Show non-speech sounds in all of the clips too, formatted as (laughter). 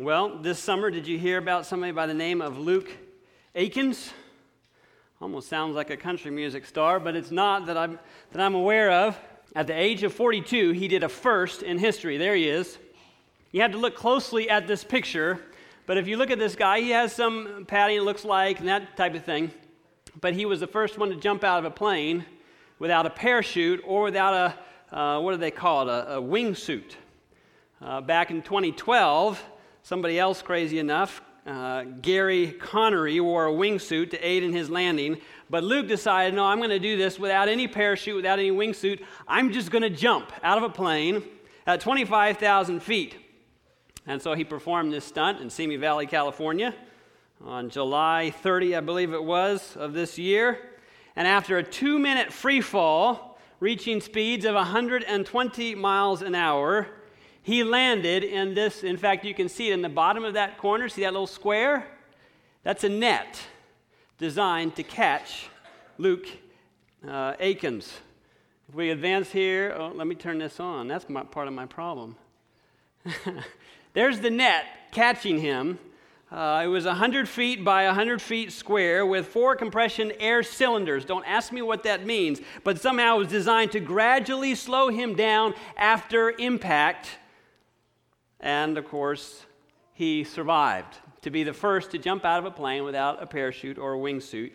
Well, this summer, did you hear about somebody by the name of Luke Aikins? Almost sounds like a country music star, but it's not that I'm, that I'm aware of. At the age of 42, he did a first in history. There he is. You have to look closely at this picture, but if you look at this guy, he has some padding, it looks like, and that type of thing. But he was the first one to jump out of a plane without a parachute or without a, uh, what do they call it, a, a wingsuit. Uh, back in 2012, Somebody else crazy enough, uh, Gary Connery, wore a wingsuit to aid in his landing. But Luke decided, no, I'm going to do this without any parachute, without any wingsuit. I'm just going to jump out of a plane at 25,000 feet. And so he performed this stunt in Simi Valley, California on July 30, I believe it was, of this year. And after a two minute free fall, reaching speeds of 120 miles an hour, he landed in this. In fact, you can see it in the bottom of that corner. See that little square? That's a net designed to catch Luke uh, Aikins. If we advance here, oh, let me turn this on. That's my, part of my problem. (laughs) There's the net catching him. Uh, it was 100 feet by 100 feet square with four compression air cylinders. Don't ask me what that means, but somehow it was designed to gradually slow him down after impact and of course, he survived to be the first to jump out of a plane without a parachute or a wingsuit.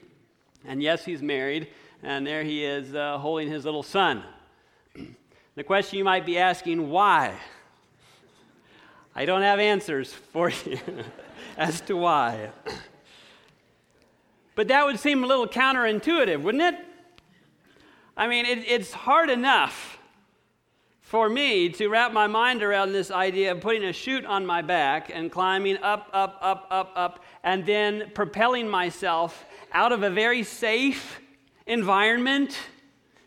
And yes, he's married, and there he is uh, holding his little son. (clears throat) the question you might be asking why? I don't have answers for (laughs) you as to why. (clears throat) but that would seem a little counterintuitive, wouldn't it? I mean, it, it's hard enough for me to wrap my mind around this idea of putting a chute on my back and climbing up, up, up, up, up, and then propelling myself out of a very safe environment.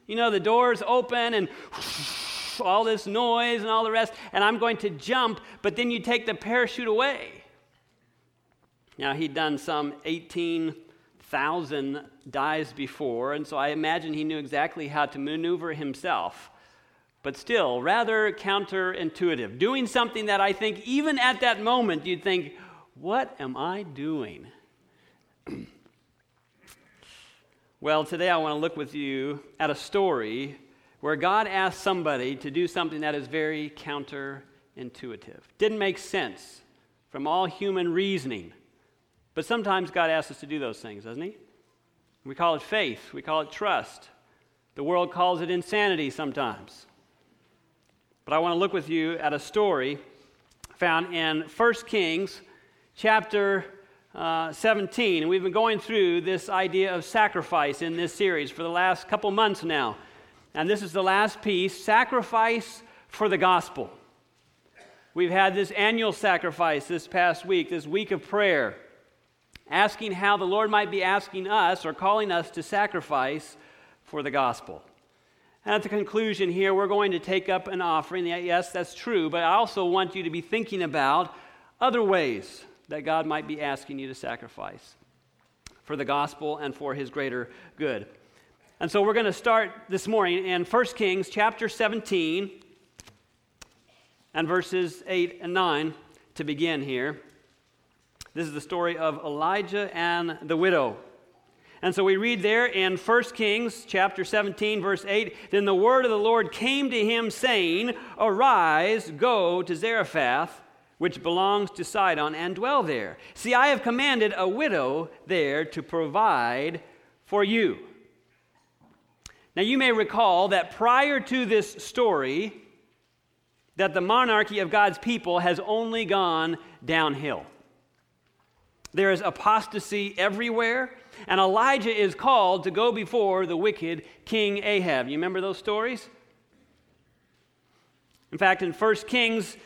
You know, the doors open and (laughs) all this noise and all the rest, and I'm going to jump, but then you take the parachute away. Now, he'd done some 18,000 dives before, and so I imagine he knew exactly how to maneuver himself but still rather counterintuitive. Doing something that I think, even at that moment, you'd think, what am I doing? (clears throat) well, today I want to look with you at a story where God asked somebody to do something that is very counterintuitive. Didn't make sense from all human reasoning. But sometimes God asks us to do those things, doesn't He? We call it faith, we call it trust. The world calls it insanity sometimes. But I want to look with you at a story found in 1 Kings chapter uh, 17. And we've been going through this idea of sacrifice in this series for the last couple months now. And this is the last piece sacrifice for the gospel. We've had this annual sacrifice this past week, this week of prayer, asking how the Lord might be asking us or calling us to sacrifice for the gospel. And at the conclusion here, we're going to take up an offering. Yes, that's true, but I also want you to be thinking about other ways that God might be asking you to sacrifice for the gospel and for his greater good. And so we're going to start this morning in 1 Kings chapter 17 and verses 8 and 9 to begin here. This is the story of Elijah and the widow. And so we read there in 1 Kings chapter 17 verse 8, then the word of the Lord came to him saying, "Arise, go to Zarephath, which belongs to Sidon, and dwell there. See, I have commanded a widow there to provide for you." Now you may recall that prior to this story that the monarchy of God's people has only gone downhill. There is apostasy everywhere. And Elijah is called to go before the wicked King Ahab. You remember those stories? In fact, in 1 Kings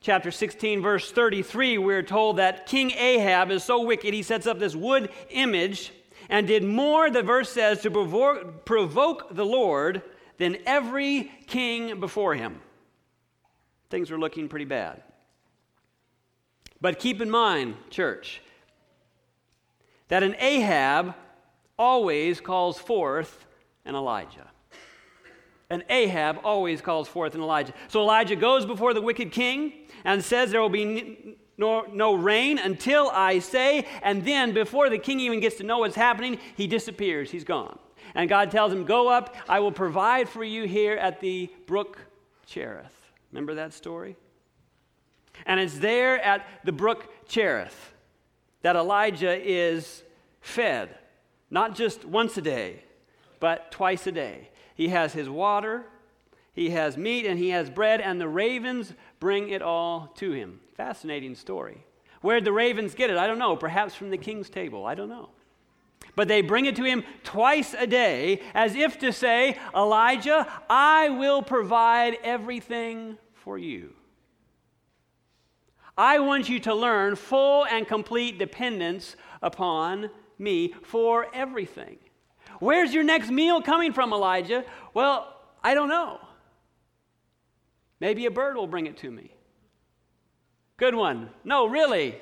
chapter 16, verse 33, we're told that King Ahab is so wicked, he sets up this wood image and did more, the verse says, to provoke, provoke the Lord than every king before him. Things were looking pretty bad. But keep in mind, church, that an Ahab always calls forth an Elijah. An Ahab always calls forth an Elijah. So Elijah goes before the wicked king and says there will be nor no rain until I say. And then, before the king even gets to know what's happening, he disappears. He's gone. And God tells him, Go up, I will provide for you here at the brook Cherith. Remember that story? And it's there at the brook Cherith that Elijah is fed, not just once a day, but twice a day. He has his water, he has meat, and he has bread, and the ravens bring it all to him. Fascinating story. Where'd the ravens get it? I don't know. Perhaps from the king's table. I don't know. But they bring it to him twice a day, as if to say, Elijah, I will provide everything for you. I want you to learn full and complete dependence upon me for everything. Where's your next meal coming from, Elijah? Well, I don't know. Maybe a bird will bring it to me. Good one. No, really.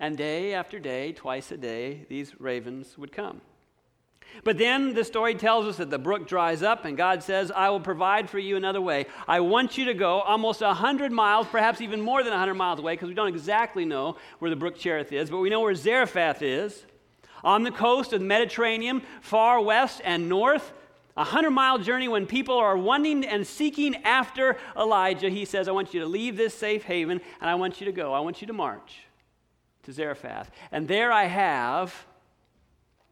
And day after day, twice a day, these ravens would come. But then the story tells us that the brook dries up, and God says, I will provide for you another way. I want you to go almost 100 miles, perhaps even more than 100 miles away, because we don't exactly know where the brook Cherith is, but we know where Zarephath is. On the coast of the Mediterranean, far west and north, a hundred mile journey when people are wanting and seeking after Elijah, he says, I want you to leave this safe haven and I want you to go. I want you to march to Zarephath. And there I have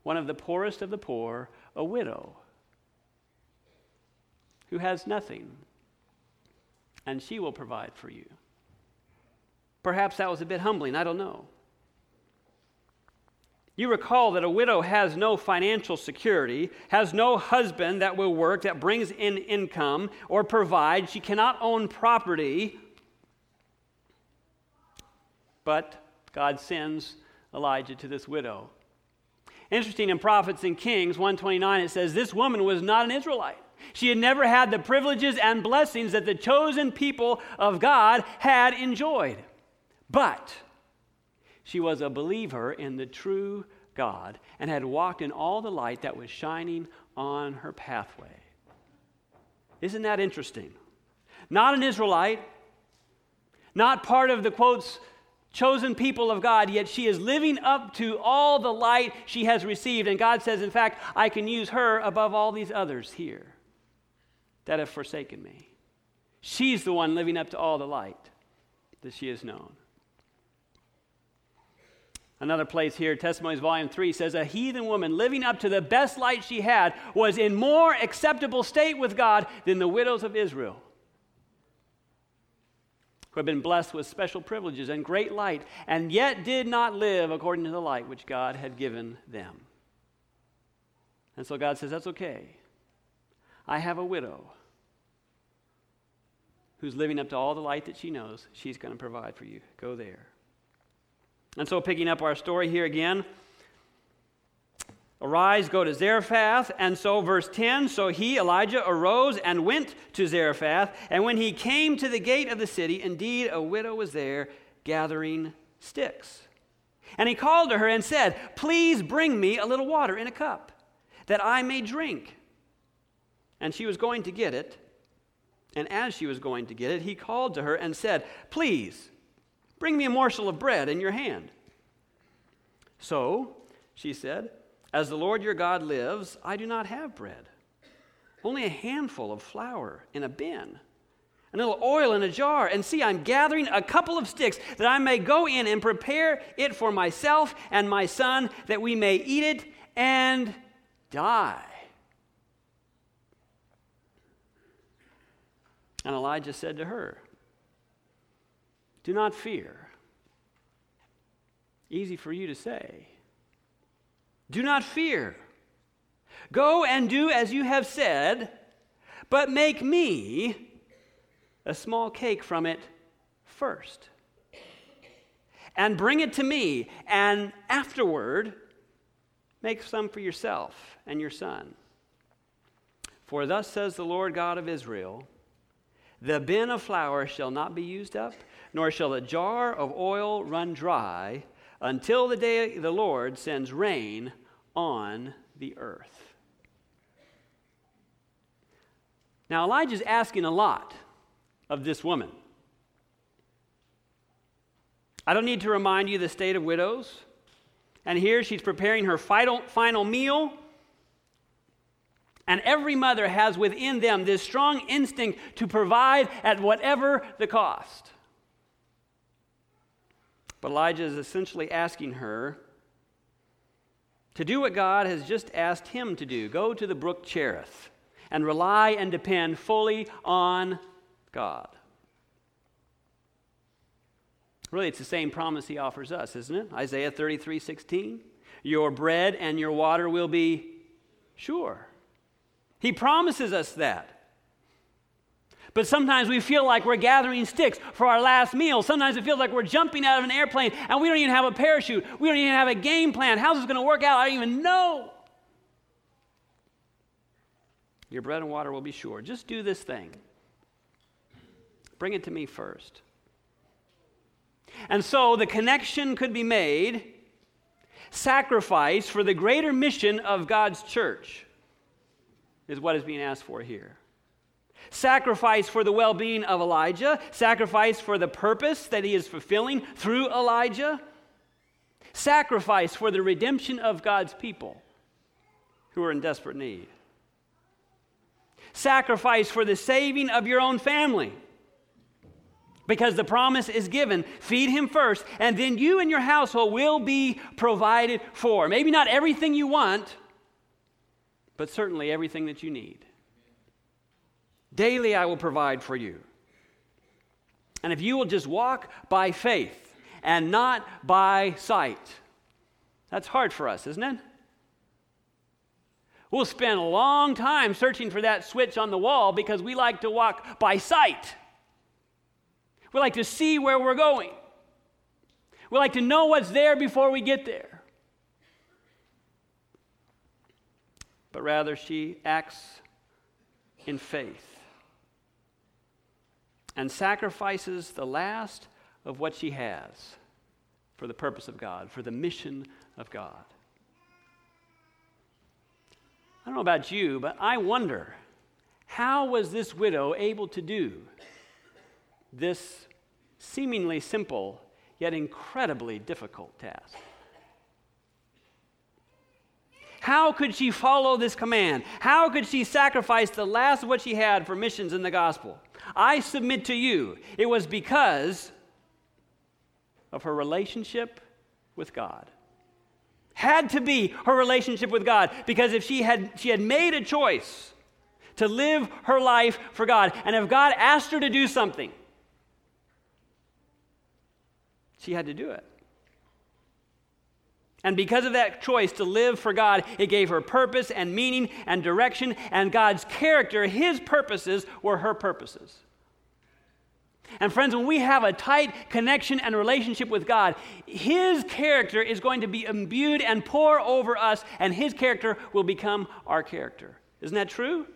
one of the poorest of the poor, a widow who has nothing, and she will provide for you. Perhaps that was a bit humbling, I don't know. You recall that a widow has no financial security, has no husband that will work, that brings in income or provide. She cannot own property. But God sends Elijah to this widow. Interesting in Prophets and Kings 129 it says this woman was not an Israelite. She had never had the privileges and blessings that the chosen people of God had enjoyed. But she was a believer in the true God and had walked in all the light that was shining on her pathway. Isn't that interesting? Not an Israelite, not part of the quotes chosen people of God, yet she is living up to all the light she has received. And God says, in fact, I can use her above all these others here that have forsaken me. She's the one living up to all the light that she has known. Another place here, Testimonies Volume 3 says, A heathen woman living up to the best light she had was in more acceptable state with God than the widows of Israel who had been blessed with special privileges and great light, and yet did not live according to the light which God had given them. And so God says, That's okay. I have a widow who's living up to all the light that she knows. She's going to provide for you. Go there. And so, picking up our story here again, Arise, go to Zarephath. And so, verse 10 so he, Elijah, arose and went to Zarephath. And when he came to the gate of the city, indeed a widow was there gathering sticks. And he called to her and said, Please bring me a little water in a cup, that I may drink. And she was going to get it. And as she was going to get it, he called to her and said, Please bring me a morsel of bread in your hand. So she said, as the Lord your God lives, I do not have bread, only a handful of flour in a bin, a little oil in a jar. And see, I'm gathering a couple of sticks that I may go in and prepare it for myself and my son, that we may eat it and die. And Elijah said to her, Do not fear. Easy for you to say. Do not fear. Go and do as you have said, but make me a small cake from it first. And bring it to me, and afterward, make some for yourself and your son. For thus says the Lord God of Israel The bin of flour shall not be used up, nor shall the jar of oil run dry until the day the Lord sends rain on the earth. Now, Elijah's asking a lot of this woman. I don't need to remind you the state of widows. And here she's preparing her final, final meal. And every mother has within them this strong instinct to provide at whatever the cost. But Elijah is essentially asking her to do what God has just asked him to do go to the brook Cherith and rely and depend fully on God. Really, it's the same promise he offers us, isn't it? Isaiah 33 16. Your bread and your water will be sure. He promises us that. But sometimes we feel like we're gathering sticks for our last meal. Sometimes it feels like we're jumping out of an airplane and we don't even have a parachute. We don't even have a game plan. How's this going to work out? I don't even know. Your bread and water will be sure. Just do this thing. Bring it to me first. And so the connection could be made sacrifice for the greater mission of God's church is what is being asked for here. Sacrifice for the well being of Elijah, sacrifice for the purpose that he is fulfilling through Elijah, sacrifice for the redemption of God's people who are in desperate need, sacrifice for the saving of your own family because the promise is given feed him first, and then you and your household will be provided for. Maybe not everything you want, but certainly everything that you need. Daily I will provide for you. And if you will just walk by faith and not by sight, that's hard for us, isn't it? We'll spend a long time searching for that switch on the wall because we like to walk by sight. We like to see where we're going. We like to know what's there before we get there. But rather, she acts in faith and sacrifices the last of what she has for the purpose of God, for the mission of God. I don't know about you, but I wonder how was this widow able to do this seemingly simple yet incredibly difficult task. How could she follow this command? How could she sacrifice the last of what she had for missions in the gospel? I submit to you, it was because of her relationship with God. Had to be her relationship with God because if she had, she had made a choice to live her life for God, and if God asked her to do something, she had to do it. And because of that choice to live for God, it gave her purpose and meaning and direction, and God's character, His purposes, were her purposes. And friends, when we have a tight connection and relationship with God, His character is going to be imbued and pour over us, and His character will become our character. Isn't that true?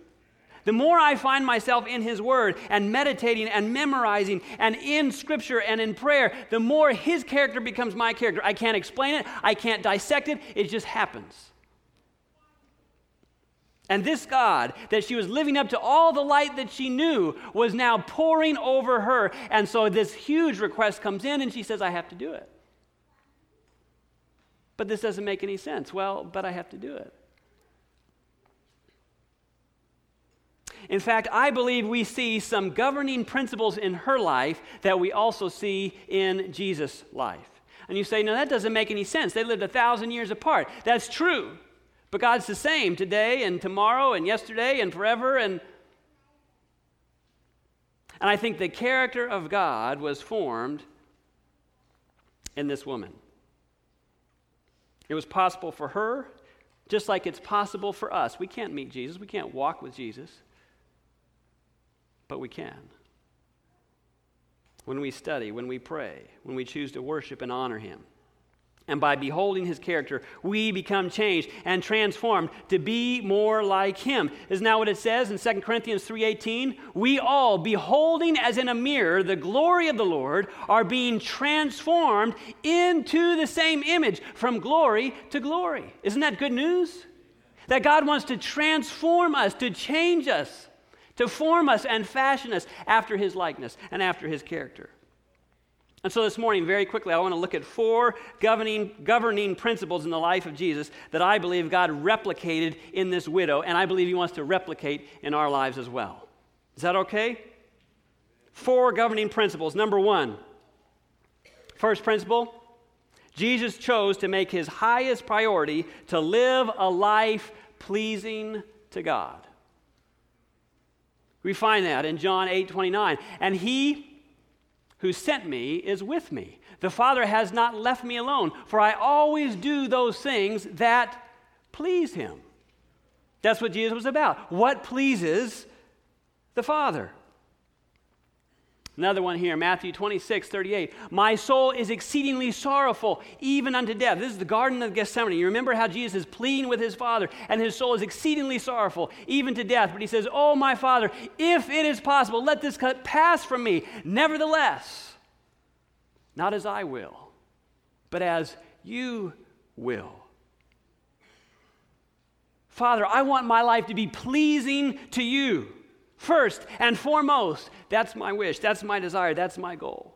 The more I find myself in His Word and meditating and memorizing and in Scripture and in prayer, the more His character becomes my character. I can't explain it, I can't dissect it, it just happens. And this God that she was living up to all the light that she knew was now pouring over her. And so this huge request comes in, and she says, I have to do it. But this doesn't make any sense. Well, but I have to do it. In fact, I believe we see some governing principles in her life that we also see in Jesus' life. And you say, no, that doesn't make any sense. They lived a thousand years apart. That's true. But God's the same today and tomorrow and yesterday and forever. And, and I think the character of God was formed in this woman. It was possible for her, just like it's possible for us. We can't meet Jesus, we can't walk with Jesus but we can. When we study, when we pray, when we choose to worship and honor Him. And by beholding his character, we become changed and transformed to be more like him. Isn't that what it says in 2 Corinthians 3:18? We all, beholding as in a mirror the glory of the Lord, are being transformed into the same image from glory to glory. Isn't that good news? That God wants to transform us, to change us to form us and fashion us after his likeness and after his character. And so this morning, very quickly, I want to look at four governing, governing principles in the life of Jesus that I believe God replicated in this widow, and I believe He wants to replicate in our lives as well. Is that okay? Four governing principles. Number one, first principle Jesus chose to make His highest priority to live a life pleasing to God. We find that in John 8 29. And He who sent me is with me. The Father has not left me alone, for I always do those things that please him. That's what Jesus was about. What pleases the Father? Another one here, Matthew 26, 38. My soul is exceedingly sorrowful, even unto death. This is the Garden of Gethsemane. You remember how Jesus is pleading with his Father, and his soul is exceedingly sorrowful, even to death. But he says, Oh, my Father, if it is possible, let this cup pass from me. Nevertheless, not as I will, but as you will. Father, I want my life to be pleasing to you. First and foremost, that's my wish, that's my desire, that's my goal.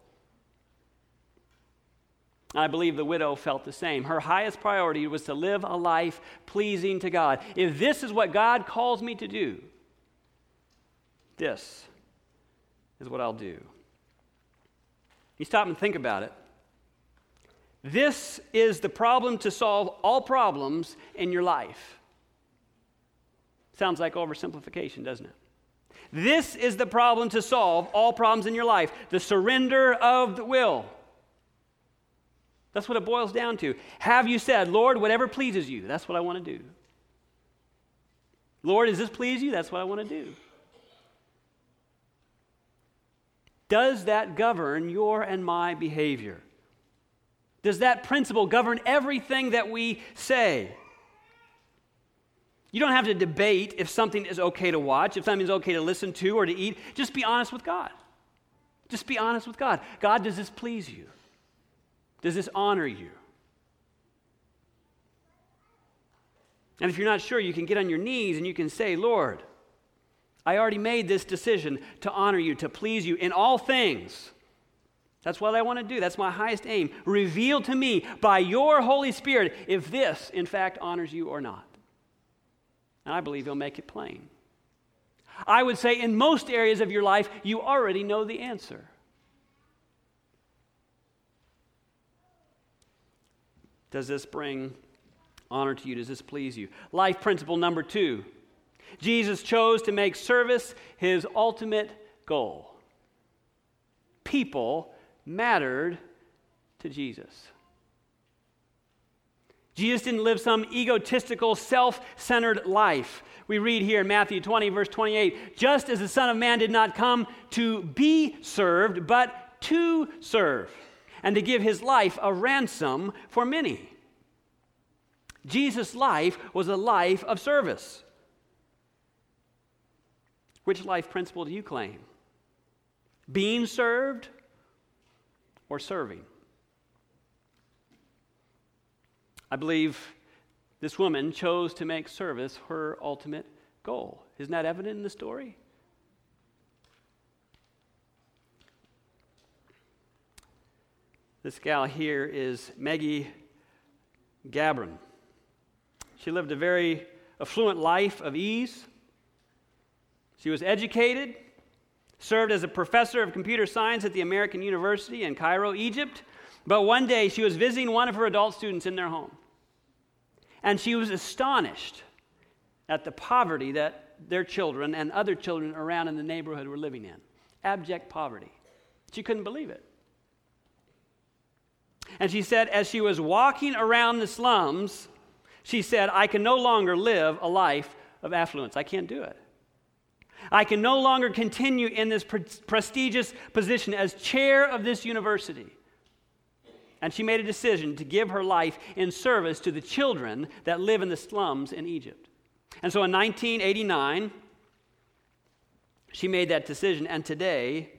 I believe the widow felt the same. Her highest priority was to live a life pleasing to God. If this is what God calls me to do, this is what I'll do. You stop and think about it. This is the problem to solve all problems in your life. Sounds like oversimplification, doesn't it? This is the problem to solve all problems in your life the surrender of the will. That's what it boils down to. Have you said, Lord, whatever pleases you, that's what I want to do? Lord, does this please you? That's what I want to do. Does that govern your and my behavior? Does that principle govern everything that we say? You don't have to debate if something is okay to watch, if something is okay to listen to or to eat. Just be honest with God. Just be honest with God. God, does this please you? Does this honor you? And if you're not sure, you can get on your knees and you can say, Lord, I already made this decision to honor you, to please you in all things. That's what I want to do. That's my highest aim. Reveal to me by your Holy Spirit if this, in fact, honors you or not. And I believe he'll make it plain. I would say in most areas of your life, you already know the answer. Does this bring honor to you? Does this please you? Life principle number two Jesus chose to make service his ultimate goal. People mattered to Jesus. Jesus didn't live some egotistical, self centered life. We read here in Matthew 20, verse 28 just as the Son of Man did not come to be served, but to serve, and to give his life a ransom for many. Jesus' life was a life of service. Which life principle do you claim? Being served or serving? I believe this woman chose to make service her ultimate goal. Isn't that evident in the story? This gal here is Maggie Gobran. She lived a very affluent life of ease. She was educated, served as a professor of computer science at the American University in Cairo, Egypt. But one day she was visiting one of her adult students in their home. And she was astonished at the poverty that their children and other children around in the neighborhood were living in abject poverty. She couldn't believe it. And she said, as she was walking around the slums, she said, I can no longer live a life of affluence. I can't do it. I can no longer continue in this pre- prestigious position as chair of this university. And she made a decision to give her life in service to the children that live in the slums in Egypt. And so in 1989, she made that decision, and today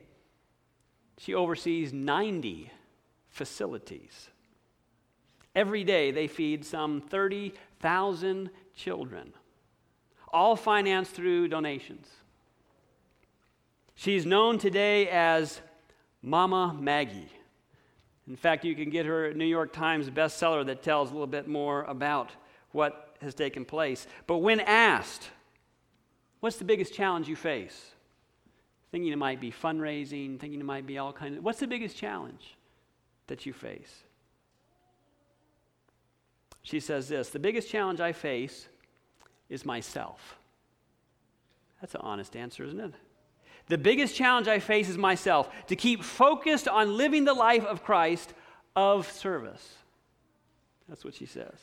she oversees 90 facilities. Every day they feed some 30,000 children, all financed through donations. She's known today as Mama Maggie. In fact, you can get her New York Times bestseller that tells a little bit more about what has taken place. But when asked, what's the biggest challenge you face? Thinking it might be fundraising, thinking it might be all kinds of. What's the biggest challenge that you face? She says this The biggest challenge I face is myself. That's an honest answer, isn't it? The biggest challenge I face is myself to keep focused on living the life of Christ of service. That's what she says.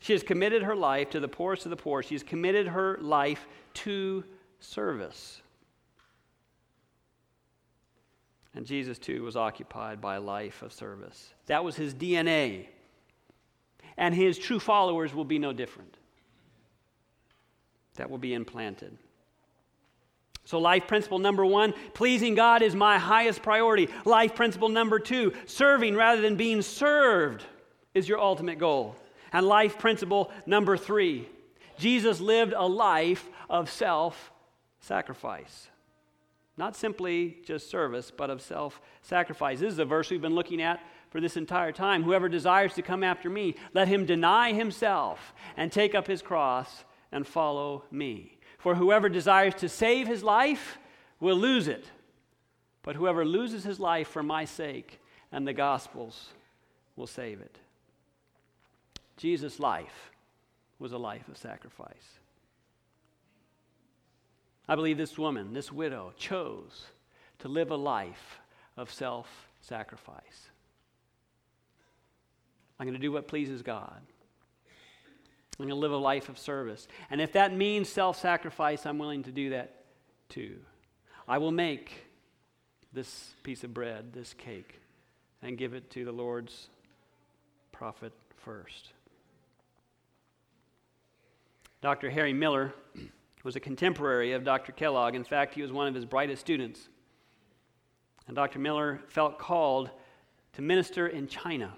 She has committed her life to the poorest of the poor. She has committed her life to service. And Jesus, too, was occupied by a life of service. That was his DNA. And his true followers will be no different. That will be implanted. So, life principle number one, pleasing God is my highest priority. Life principle number two, serving rather than being served is your ultimate goal. And life principle number three, Jesus lived a life of self sacrifice. Not simply just service, but of self sacrifice. This is a verse we've been looking at for this entire time. Whoever desires to come after me, let him deny himself and take up his cross and follow me. For whoever desires to save his life will lose it. But whoever loses his life for my sake and the gospel's will save it. Jesus' life was a life of sacrifice. I believe this woman, this widow, chose to live a life of self sacrifice. I'm going to do what pleases God. I'm going to live a life of service. And if that means self sacrifice, I'm willing to do that too. I will make this piece of bread, this cake, and give it to the Lord's prophet first. Dr. Harry Miller was a contemporary of Dr. Kellogg. In fact, he was one of his brightest students. And Dr. Miller felt called to minister in China.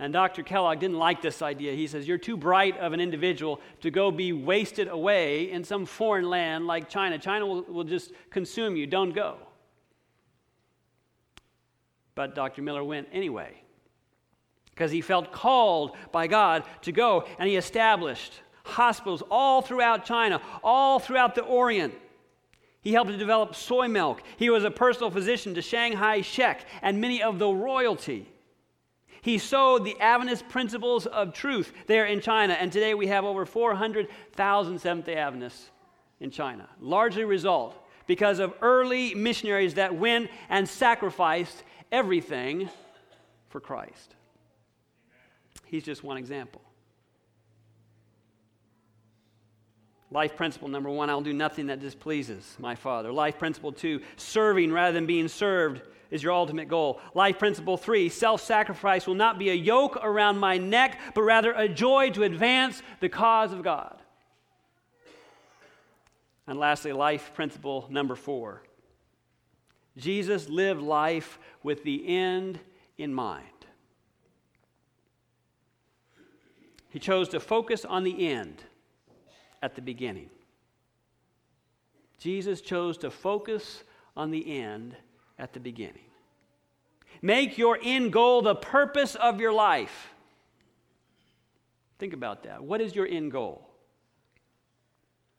And Dr. Kellogg didn't like this idea. He says, You're too bright of an individual to go be wasted away in some foreign land like China. China will, will just consume you. Don't go. But Dr. Miller went anyway because he felt called by God to go, and he established hospitals all throughout China, all throughout the Orient. He helped to develop soy milk. He was a personal physician to Chiang Kai-shek and many of the royalty. He sowed the Adventist principles of truth there in China, and today we have over 400,000 Seventh day Adventists in China. Largely result because of early missionaries that went and sacrificed everything for Christ. He's just one example. Life principle number one, I'll do nothing that displeases my Father. Life principle two, serving rather than being served is your ultimate goal. Life principle three, self sacrifice will not be a yoke around my neck, but rather a joy to advance the cause of God. And lastly, life principle number four, Jesus lived life with the end in mind. He chose to focus on the end at the beginning. Jesus chose to focus on the end at the beginning. Make your end goal the purpose of your life. Think about that. What is your end goal?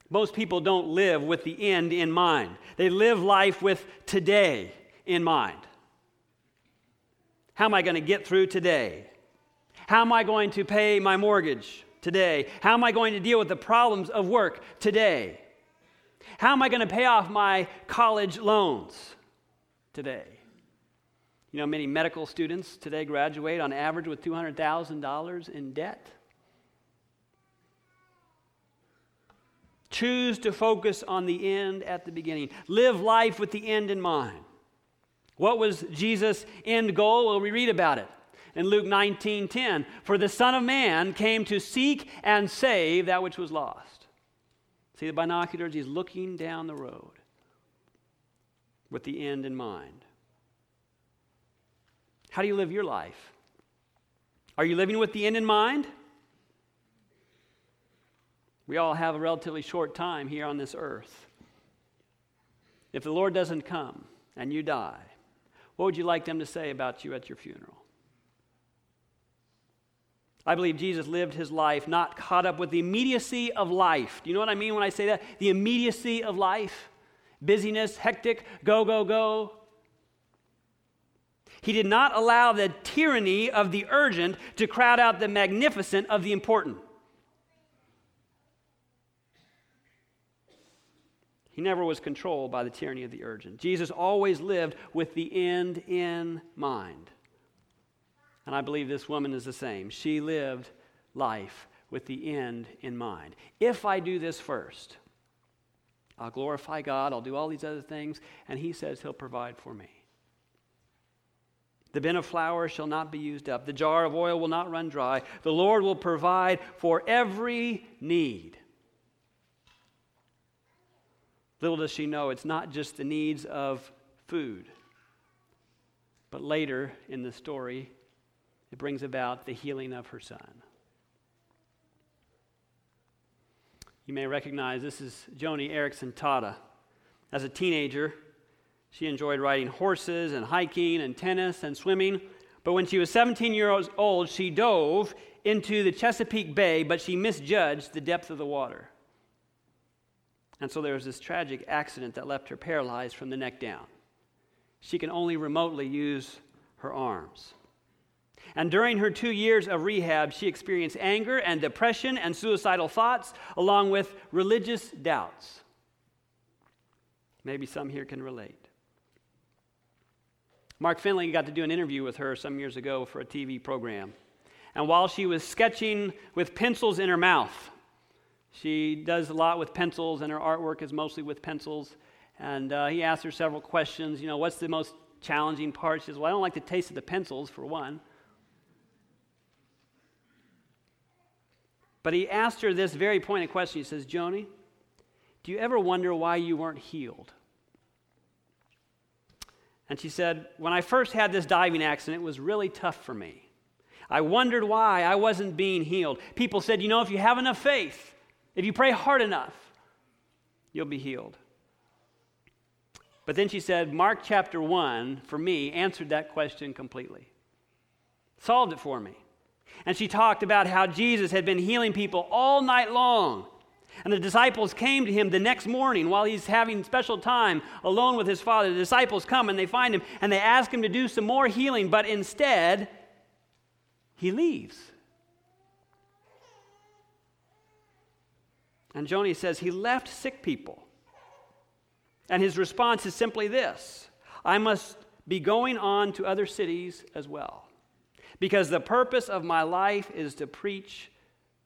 Most people don't live with the end in mind, they live life with today in mind. How am I going to get through today? How am I going to pay my mortgage today? How am I going to deal with the problems of work today? How am I going to pay off my college loans today? You know, many medical students today graduate on average with $200,000 in debt. Choose to focus on the end at the beginning. Live life with the end in mind. What was Jesus' end goal? Well, we read about it in Luke 19:10, "For the Son of Man came to seek and save that which was lost." See the binoculars? He's looking down the road with the end in mind. How do you live your life? Are you living with the end in mind? We all have a relatively short time here on this earth. If the Lord doesn't come and you die, what would you like them to say about you at your funeral? I believe Jesus lived his life not caught up with the immediacy of life. Do you know what I mean when I say that? The immediacy of life. Busyness, hectic, go, go, go. He did not allow the tyranny of the urgent to crowd out the magnificent of the important. He never was controlled by the tyranny of the urgent. Jesus always lived with the end in mind. And I believe this woman is the same. She lived life with the end in mind. If I do this first, I'll glorify God, I'll do all these other things, and He says He'll provide for me. The bin of flour shall not be used up, the jar of oil will not run dry. The Lord will provide for every need. Little does she know it's not just the needs of food, but later in the story, it brings about the healing of her son. You may recognize this is Joni Eareckson Tada. As a teenager, she enjoyed riding horses and hiking and tennis and swimming. But when she was 17 years old, she dove into the Chesapeake Bay, but she misjudged the depth of the water. And so there was this tragic accident that left her paralyzed from the neck down. She can only remotely use her arms. And during her two years of rehab, she experienced anger and depression and suicidal thoughts, along with religious doubts. Maybe some here can relate. Mark Finley got to do an interview with her some years ago for a TV program. And while she was sketching with pencils in her mouth, she does a lot with pencils, and her artwork is mostly with pencils. And uh, he asked her several questions. You know, what's the most challenging part? She says, Well, I don't like the taste of the pencils, for one. But he asked her this very pointed question. He says, Joni, do you ever wonder why you weren't healed? And she said, When I first had this diving accident, it was really tough for me. I wondered why I wasn't being healed. People said, You know, if you have enough faith, if you pray hard enough, you'll be healed. But then she said, Mark chapter 1, for me, answered that question completely, solved it for me. And she talked about how Jesus had been healing people all night long. And the disciples came to him the next morning while he's having special time alone with his father. The disciples come and they find him and they ask him to do some more healing, but instead, he leaves. And Joni says he left sick people. And his response is simply this I must be going on to other cities as well because the purpose of my life is to preach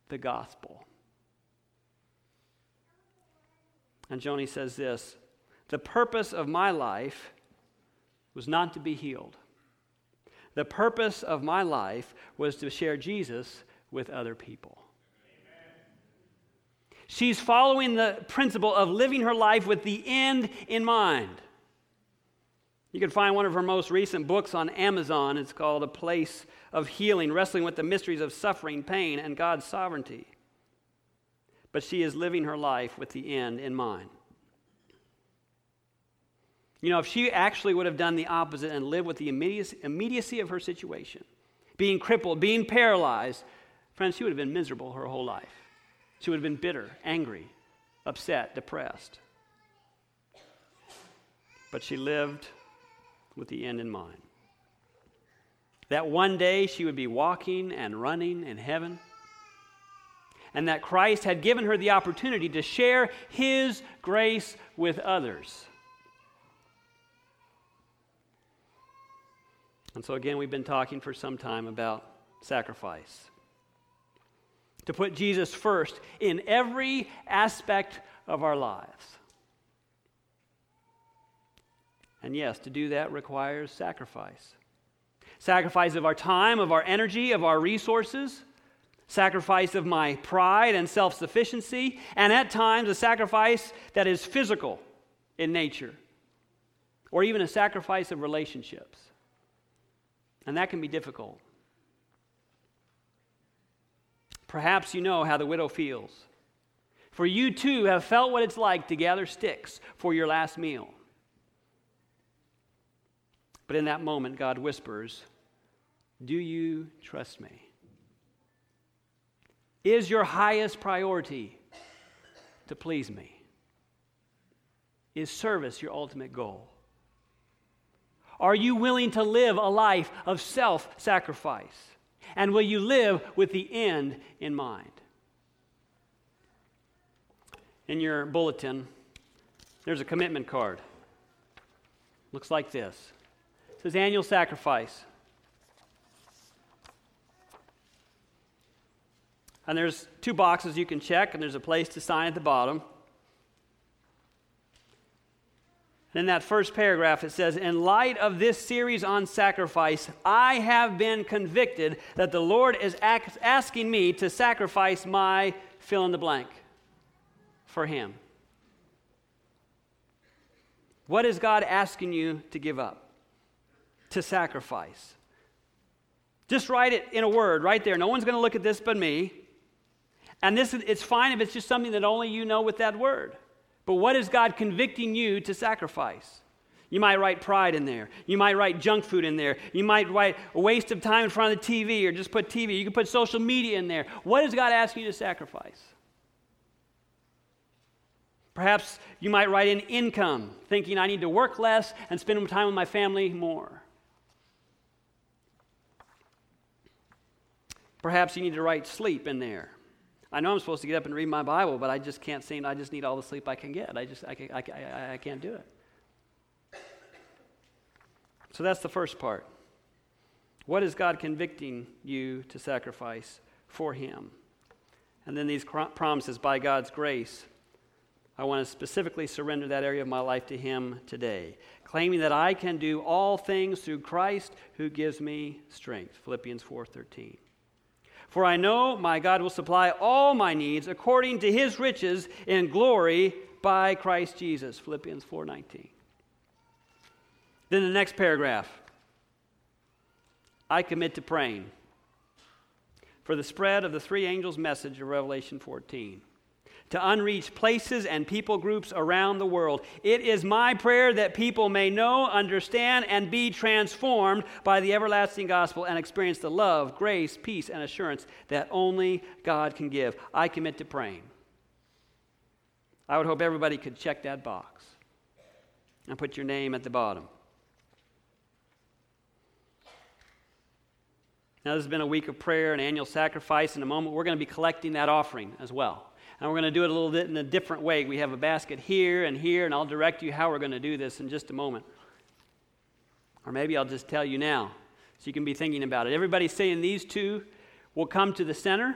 the gospel. And Joni says this The purpose of my life was not to be healed. The purpose of my life was to share Jesus with other people. She's following the principle of living her life with the end in mind. You can find one of her most recent books on Amazon. It's called A Place of Healing, wrestling with the mysteries of suffering, pain, and God's sovereignty. But she is living her life with the end in mind. You know, if she actually would have done the opposite and lived with the immediacy of her situation, being crippled, being paralyzed, friends, she would have been miserable her whole life. She would have been bitter, angry, upset, depressed. But she lived with the end in mind. That one day she would be walking and running in heaven, and that Christ had given her the opportunity to share his grace with others. And so, again, we've been talking for some time about sacrifice. To put Jesus first in every aspect of our lives. And yes, to do that requires sacrifice sacrifice of our time, of our energy, of our resources, sacrifice of my pride and self sufficiency, and at times a sacrifice that is physical in nature, or even a sacrifice of relationships. And that can be difficult. Perhaps you know how the widow feels. For you too have felt what it's like to gather sticks for your last meal. But in that moment, God whispers, Do you trust me? Is your highest priority to please me? Is service your ultimate goal? Are you willing to live a life of self sacrifice? And will you live with the end in mind? In your bulletin, there's a commitment card. Looks like this. Says annual sacrifice. And there's two boxes you can check, and there's a place to sign at the bottom. And in that first paragraph, it says, In light of this series on sacrifice, I have been convicted that the Lord is asking me to sacrifice my fill in the blank for Him. What is God asking you to give up? To sacrifice? Just write it in a word right there. No one's going to look at this but me. And this it's fine if it's just something that only you know with that word. But what is God convicting you to sacrifice? You might write pride in there. You might write junk food in there. You might write a waste of time in front of the TV or just put TV. You can put social media in there. What is God asking you to sacrifice? Perhaps you might write in income, thinking I need to work less and spend time with my family more. Perhaps you need to write sleep in there. I know I'm supposed to get up and read my Bible, but I just can't seem, I just need all the sleep I can get. I just, I, I, I, I can't do it. So that's the first part. What is God convicting you to sacrifice for Him? And then these promises by God's grace. I want to specifically surrender that area of my life to Him today, claiming that I can do all things through Christ who gives me strength. Philippians 4:13. For I know my God will supply all my needs according to his riches in glory by Christ Jesus. Philippians 4:19. Then the next paragraph. I commit to praying for the spread of the three angels' message of Revelation 14 to unreached places and people groups around the world. It is my prayer that people may know, understand, and be transformed by the everlasting gospel and experience the love, grace, peace, and assurance that only God can give. I commit to praying. I would hope everybody could check that box and put your name at the bottom. Now, this has been a week of prayer and annual sacrifice. In a moment, we're going to be collecting that offering as well. And we're going to do it a little bit in a different way. We have a basket here and here, and I'll direct you how we're going to do this in just a moment. Or maybe I'll just tell you now so you can be thinking about it. Everybody's saying these two will come to the center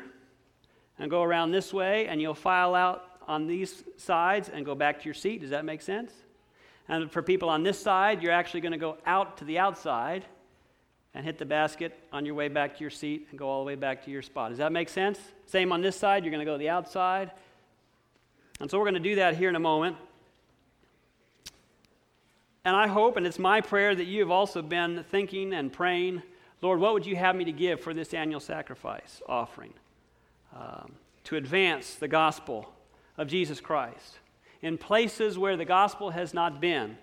and go around this way, and you'll file out on these sides and go back to your seat. Does that make sense? And for people on this side, you're actually going to go out to the outside and hit the basket on your way back to your seat and go all the way back to your spot. Does that make sense? Same on this side, you're going to go to the outside. And so we're going to do that here in a moment. And I hope, and it's my prayer, that you have also been thinking and praying, Lord, what would you have me to give for this annual sacrifice offering? Um, to advance the gospel of Jesus Christ in places where the gospel has not been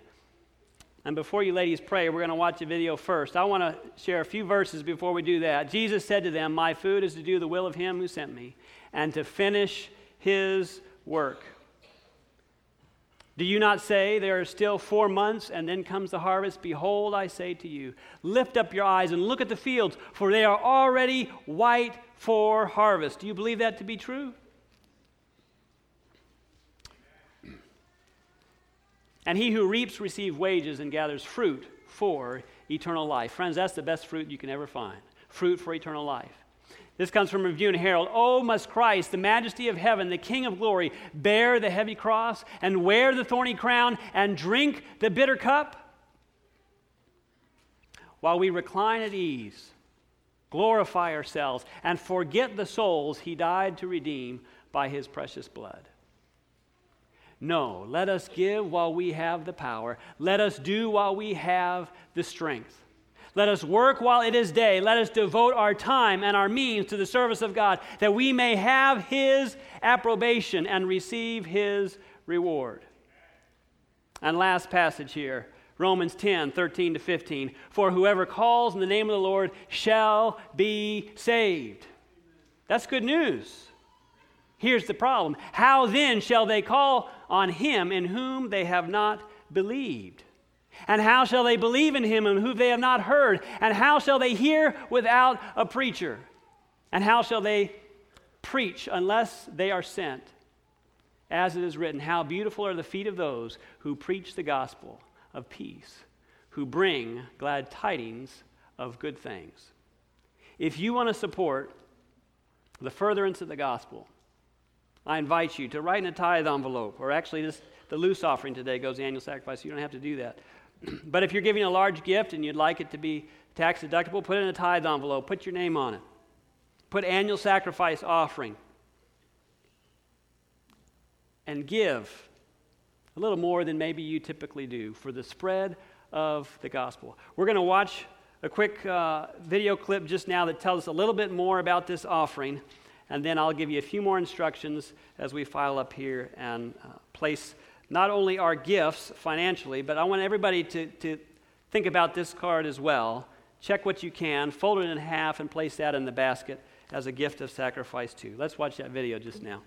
and before you ladies pray, we're going to watch a video first. I want to share a few verses before we do that. Jesus said to them, My food is to do the will of him who sent me and to finish his work. Do you not say, There are still four months, and then comes the harvest? Behold, I say to you, lift up your eyes and look at the fields, for they are already white for harvest. Do you believe that to be true? And he who reaps receives wages and gathers fruit for eternal life. Friends, that's the best fruit you can ever find fruit for eternal life. This comes from Review and Herald. Oh, must Christ, the majesty of heaven, the King of glory, bear the heavy cross and wear the thorny crown and drink the bitter cup? While we recline at ease, glorify ourselves, and forget the souls he died to redeem by his precious blood. No, let us give while we have the power. Let us do while we have the strength. Let us work while it is day. Let us devote our time and our means to the service of God, that we may have His approbation and receive His reward. And last passage here Romans 10, 13 to 15. For whoever calls in the name of the Lord shall be saved. That's good news. Here's the problem How then shall they call on him in whom they have not believed? And how shall they believe in him in whom they have not heard? And how shall they hear without a preacher? And how shall they preach unless they are sent? As it is written, How beautiful are the feet of those who preach the gospel of peace, who bring glad tidings of good things. If you want to support the furtherance of the gospel, I invite you to write in a tithe envelope, or actually, this, the loose offering today goes annual sacrifice. So you don't have to do that. (clears throat) but if you're giving a large gift and you'd like it to be tax deductible, put it in a tithe envelope, put your name on it. Put annual sacrifice offering. And give a little more than maybe you typically do for the spread of the gospel. We're going to watch a quick uh, video clip just now that tells us a little bit more about this offering and then I'll give you a few more instructions as we file up here and uh, place not only our gifts financially, but I want everybody to, to think about this card as well. Check what you can, fold it in half, and place that in the basket as a gift of sacrifice too. Let's watch that video just now.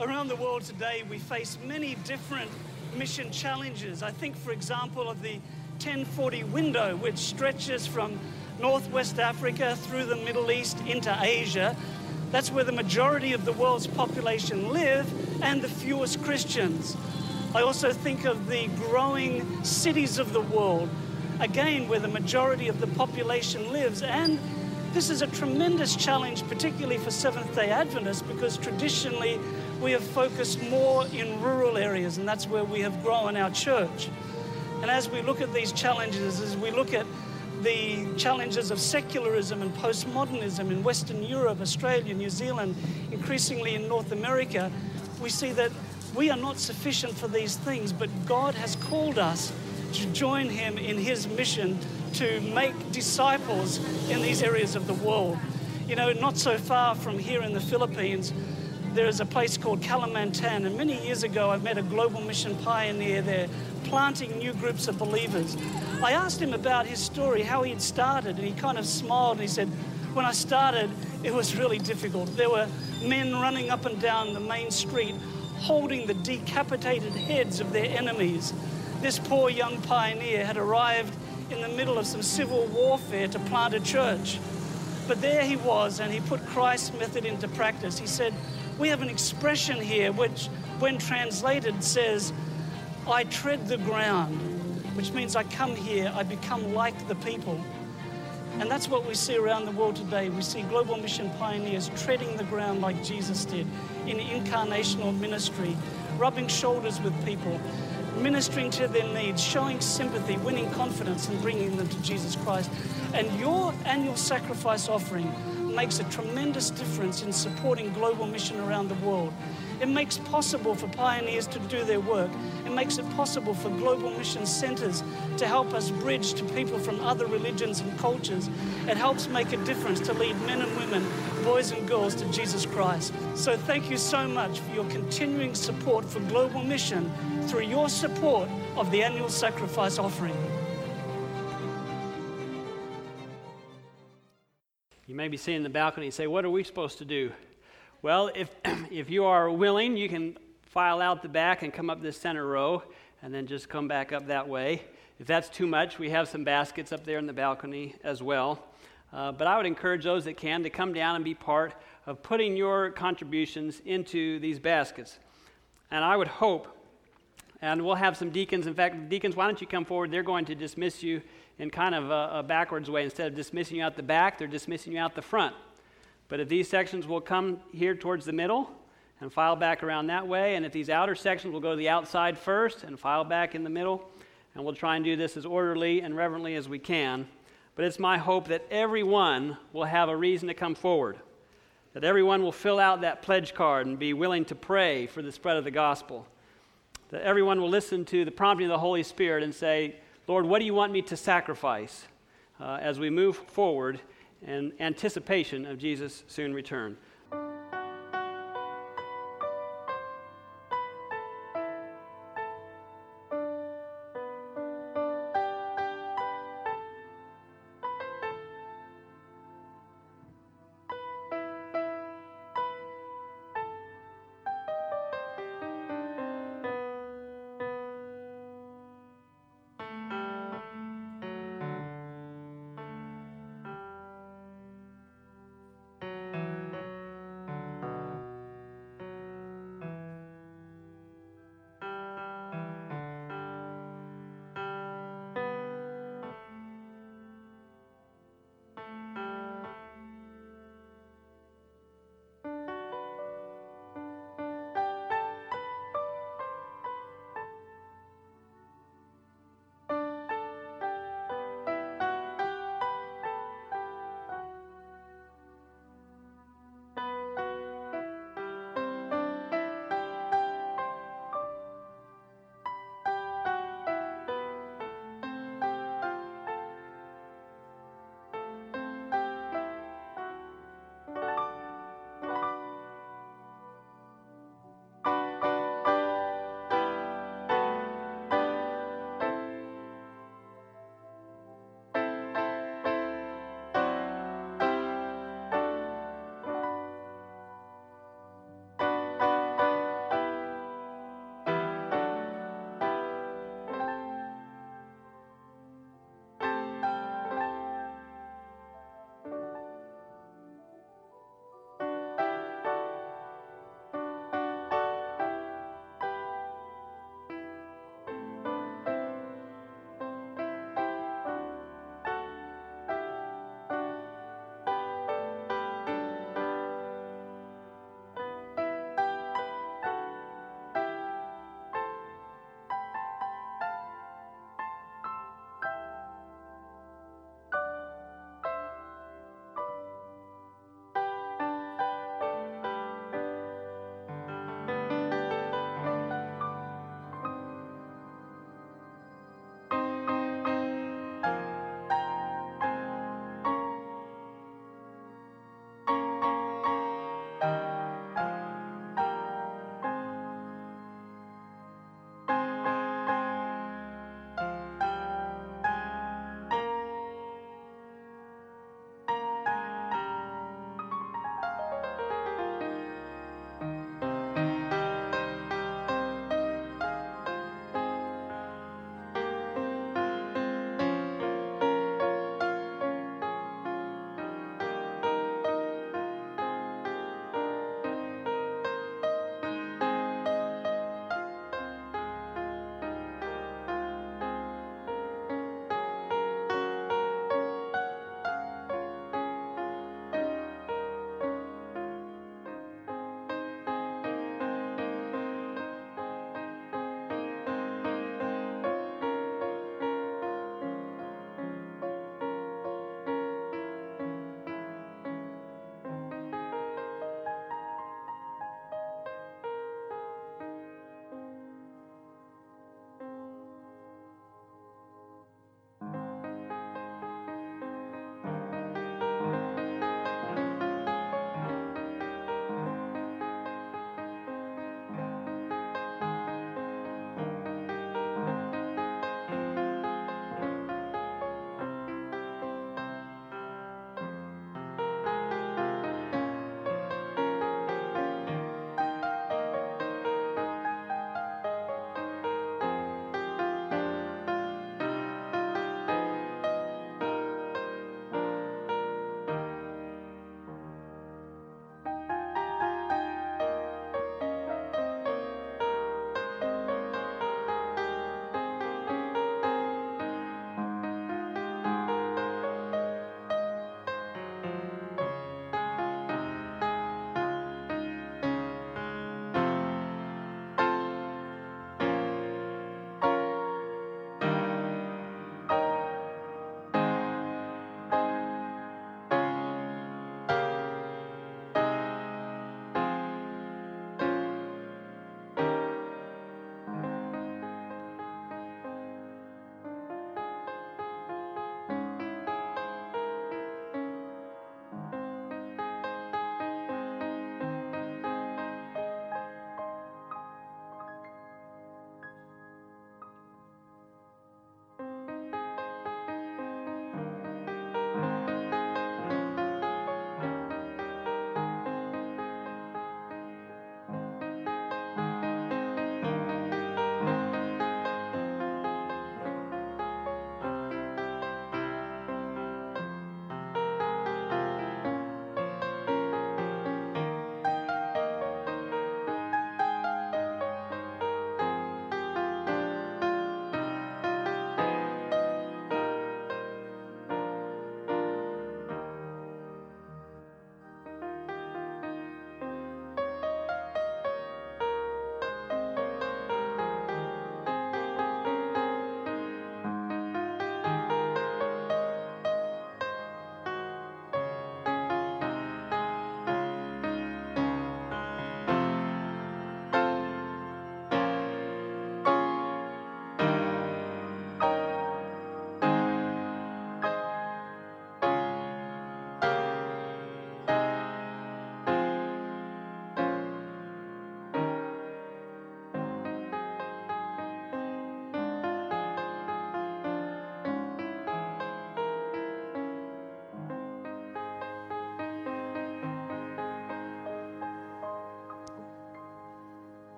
Around the world today, we face many different mission challenges. I think, for example, of the 1040 window, which stretches from Northwest Africa through the Middle East into Asia. That's where the majority of the world's population live and the fewest Christians. I also think of the growing cities of the world, again, where the majority of the population lives. And this is a tremendous challenge, particularly for Seventh day Adventists, because traditionally we have focused more in rural areas, and that's where we have grown our church. And as we look at these challenges, as we look at the challenges of secularism and postmodernism in Western Europe, Australia, New Zealand, increasingly in North America, we see that we are not sufficient for these things, but God has called us to join Him in His mission to make disciples in these areas of the world. You know, not so far from here in the Philippines, there is a place called Kalimantan, and many years ago I met a global mission pioneer there planting new groups of believers. I asked him about his story, how he had started, and he kind of smiled and he said, When I started, it was really difficult. There were men running up and down the main street holding the decapitated heads of their enemies. This poor young pioneer had arrived in the middle of some civil warfare to plant a church. But there he was, and he put Christ's method into practice. He said, We have an expression here which, when translated, says, I tread the ground, which means I come here, I become like the people. And that's what we see around the world today. We see global mission pioneers treading the ground like Jesus did in incarnational ministry, rubbing shoulders with people, ministering to their needs, showing sympathy, winning confidence, and bringing them to Jesus Christ. And your annual sacrifice offering makes a tremendous difference in supporting global mission around the world. It makes possible for pioneers to do their work. It makes it possible for global mission centers to help us bridge to people from other religions and cultures. It helps make a difference to lead men and women, boys and girls to Jesus Christ. So thank you so much for your continuing support for global mission through your support of the annual sacrifice offering. You may be sitting in the balcony and say, What are we supposed to do? Well, if, (clears throat) if you are willing, you can file out the back and come up this center row and then just come back up that way. If that's too much, we have some baskets up there in the balcony as well. Uh, but I would encourage those that can to come down and be part of putting your contributions into these baskets. And I would hope, and we'll have some deacons. In fact, deacons, why don't you come forward? They're going to dismiss you in kind of a, a backwards way. Instead of dismissing you out the back, they're dismissing you out the front. But if these sections will come here towards the middle and file back around that way, and if these outer sections will go to the outside first and file back in the middle, and we'll try and do this as orderly and reverently as we can. But it's my hope that everyone will have a reason to come forward, that everyone will fill out that pledge card and be willing to pray for the spread of the gospel, that everyone will listen to the prompting of the Holy Spirit and say, Lord, what do you want me to sacrifice uh, as we move forward in anticipation of Jesus' soon return.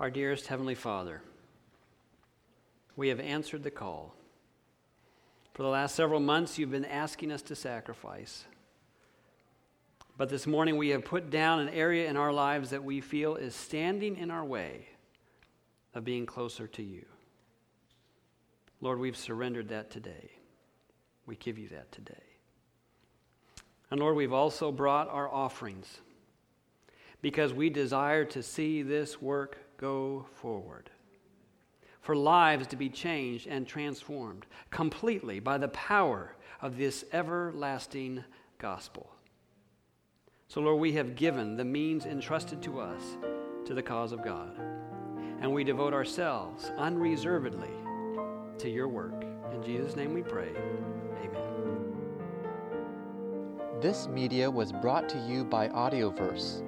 Our dearest Heavenly Father, we have answered the call. For the last several months, you've been asking us to sacrifice. But this morning, we have put down an area in our lives that we feel is standing in our way of being closer to you. Lord, we've surrendered that today. We give you that today. And Lord, we've also brought our offerings because we desire to see this work go forward. For lives to be changed and transformed completely by the power of this everlasting gospel. So, Lord, we have given the means entrusted to us to the cause of God. And we devote ourselves unreservedly to your work. In Jesus' name we pray. Amen. This media was brought to you by Audioverse